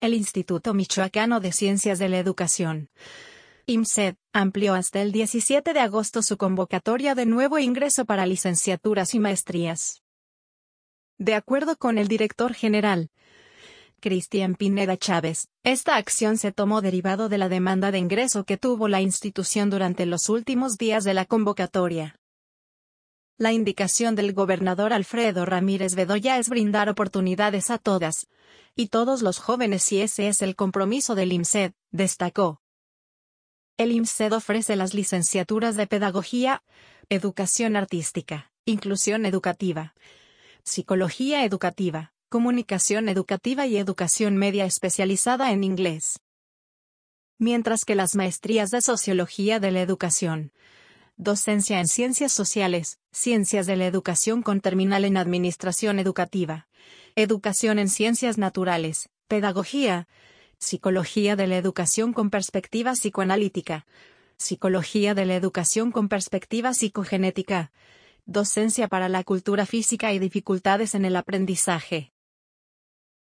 el Instituto Michoacano de Ciencias de la Educación. IMSED, amplió hasta el 17 de agosto su convocatoria de nuevo ingreso para licenciaturas y maestrías. De acuerdo con el director general, Cristian Pineda Chávez, esta acción se tomó derivado de la demanda de ingreso que tuvo la institución durante los últimos días de la convocatoria. La indicación del gobernador Alfredo Ramírez Bedoya es brindar oportunidades a todas y todos los jóvenes y ese es el compromiso del IMSED, destacó. El IMSED ofrece las licenciaturas de Pedagogía, Educación Artística, Inclusión Educativa, Psicología Educativa, Comunicación Educativa y Educación Media especializada en inglés. Mientras que las maestrías de Sociología de la Educación, Docencia en Ciencias Sociales, Ciencias de la Educación con terminal en Administración Educativa, Educación en Ciencias Naturales, Pedagogía, Psicología de la Educación con perspectiva psicoanalítica. Psicología de la Educación con perspectiva psicogenética. Docencia para la cultura física y dificultades en el aprendizaje.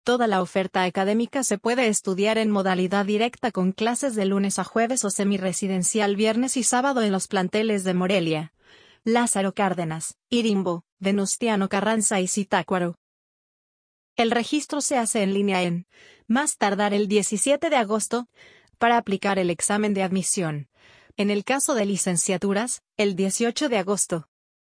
Toda la oferta académica se puede estudiar en modalidad directa con clases de lunes a jueves o semiresidencial viernes y sábado en los planteles de Morelia, Lázaro Cárdenas, Irimbo, Venustiano Carranza y Zitácuaro. El registro se hace en línea en, más tardar el 17 de agosto, para aplicar el examen de admisión. En el caso de licenciaturas, el 18 de agosto.